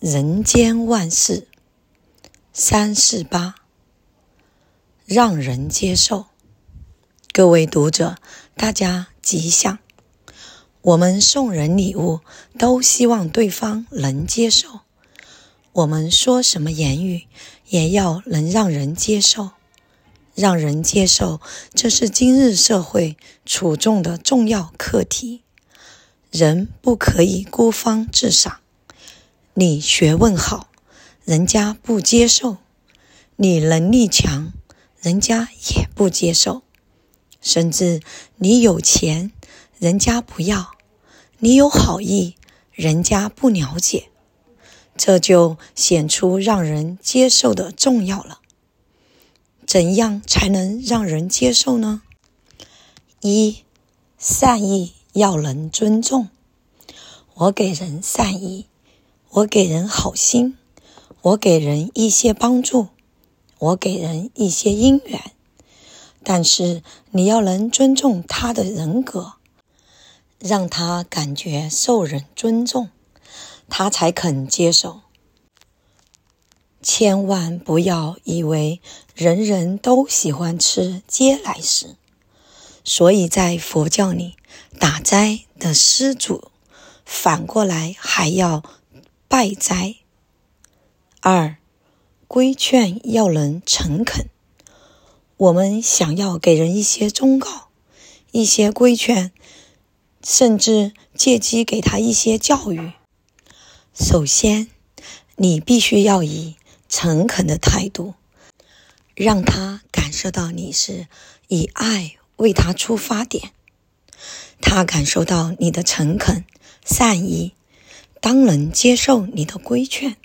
人间万事，三四八，让人接受。各位读者，大家吉祥。我们送人礼物，都希望对方能接受。我们说什么言语，也要能让人接受。让人接受，这是今日社会处众的重要课题。人不可以孤芳自赏。你学问好，人家不接受；你能力强，人家也不接受。甚至你有钱，人家不要；你有好意，人家不了解。这就显出让人接受的重要了。怎样才能让人接受呢？一，善意要能尊重。我给人善意。我给人好心，我给人一些帮助，我给人一些因缘，但是你要能尊重他的人格，让他感觉受人尊重，他才肯接受。千万不要以为人人都喜欢吃嗟来食，所以在佛教里打斋的施主反过来还要。拜斋。二，规劝要能诚恳。我们想要给人一些忠告、一些规劝，甚至借机给他一些教育。首先，你必须要以诚恳的态度，让他感受到你是以爱为他出发点，他感受到你的诚恳、善意。当能接受你的规劝，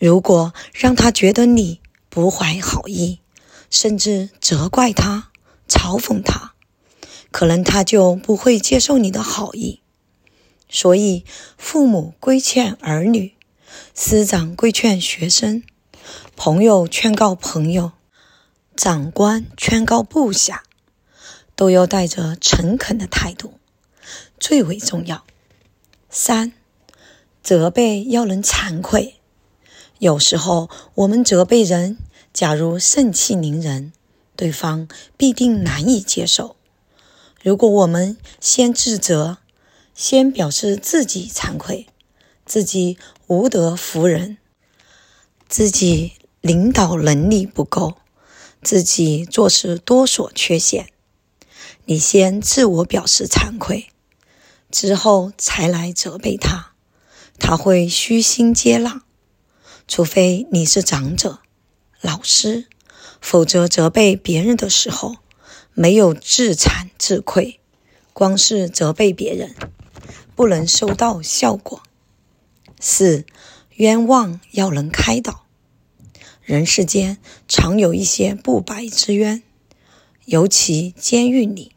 如果让他觉得你不怀好意，甚至责怪他、嘲讽他，可能他就不会接受你的好意。所以，父母规劝儿女，师长规劝学生，朋友劝告朋友，长官劝告部下，都要带着诚恳的态度，最为重要。三。责备要能惭愧。有时候我们责备人，假如盛气凌人，对方必定难以接受。如果我们先自责，先表示自己惭愧，自己无德服人，自己领导能力不够，自己做事多所缺陷，你先自我表示惭愧，之后才来责备他。他会虚心接纳，除非你是长者、老师，否则责备别人的时候，没有自惭自愧，光是责备别人，不能收到效果。四，冤枉要能开导。人世间常有一些不白之冤，尤其监狱里，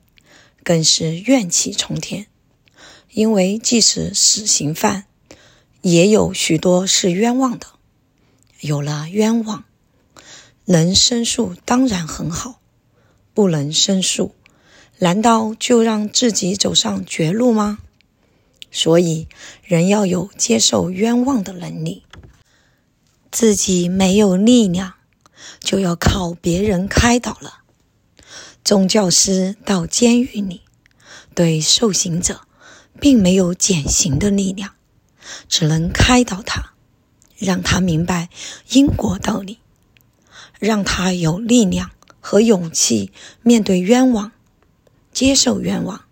更是怨气冲天，因为即使死刑犯。也有许多是冤枉的，有了冤枉，能申诉当然很好，不能申诉，难道就让自己走上绝路吗？所以，人要有接受冤枉的能力。自己没有力量，就要靠别人开导了。宗教师到监狱里，对受刑者，并没有减刑的力量。只能开导他，让他明白因果道理，让他有力量和勇气面对冤枉，接受冤枉，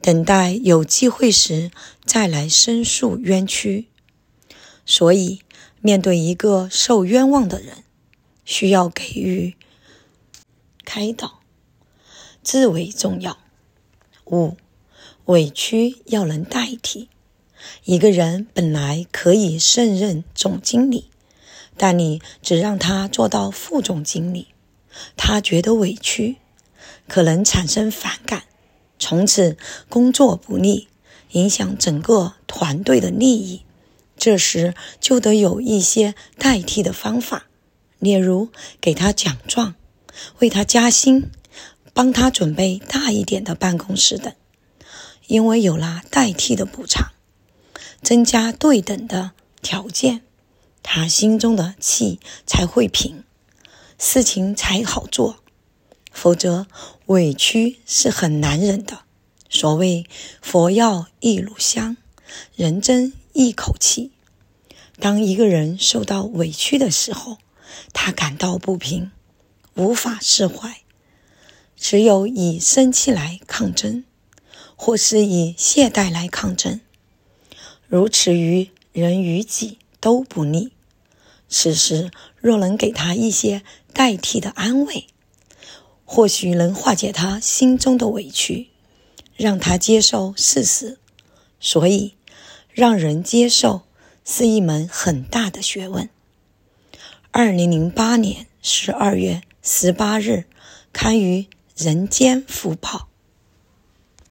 等待有机会时再来申诉冤屈。所以，面对一个受冤枉的人，需要给予开导，至为重要。五，委屈要能代替。一个人本来可以胜任总经理，但你只让他做到副总经理，他觉得委屈，可能产生反感，从此工作不利，影响整个团队的利益。这时就得有一些代替的方法，例如给他奖状，为他加薪，帮他准备大一点的办公室等，因为有了代替的补偿。增加对等的条件，他心中的气才会平，事情才好做。否则，委屈是很难忍的。所谓“佛要一炉香，人争一口气”。当一个人受到委屈的时候，他感到不平，无法释怀，只有以生气来抗争，或是以懈怠来抗争。如此于人于己都不利。此时若能给他一些代替的安慰，或许能化解他心中的委屈，让他接受事实。所以，让人接受。是一门很大的学问。二零零八年十二月十八日，刊于《人间福报》。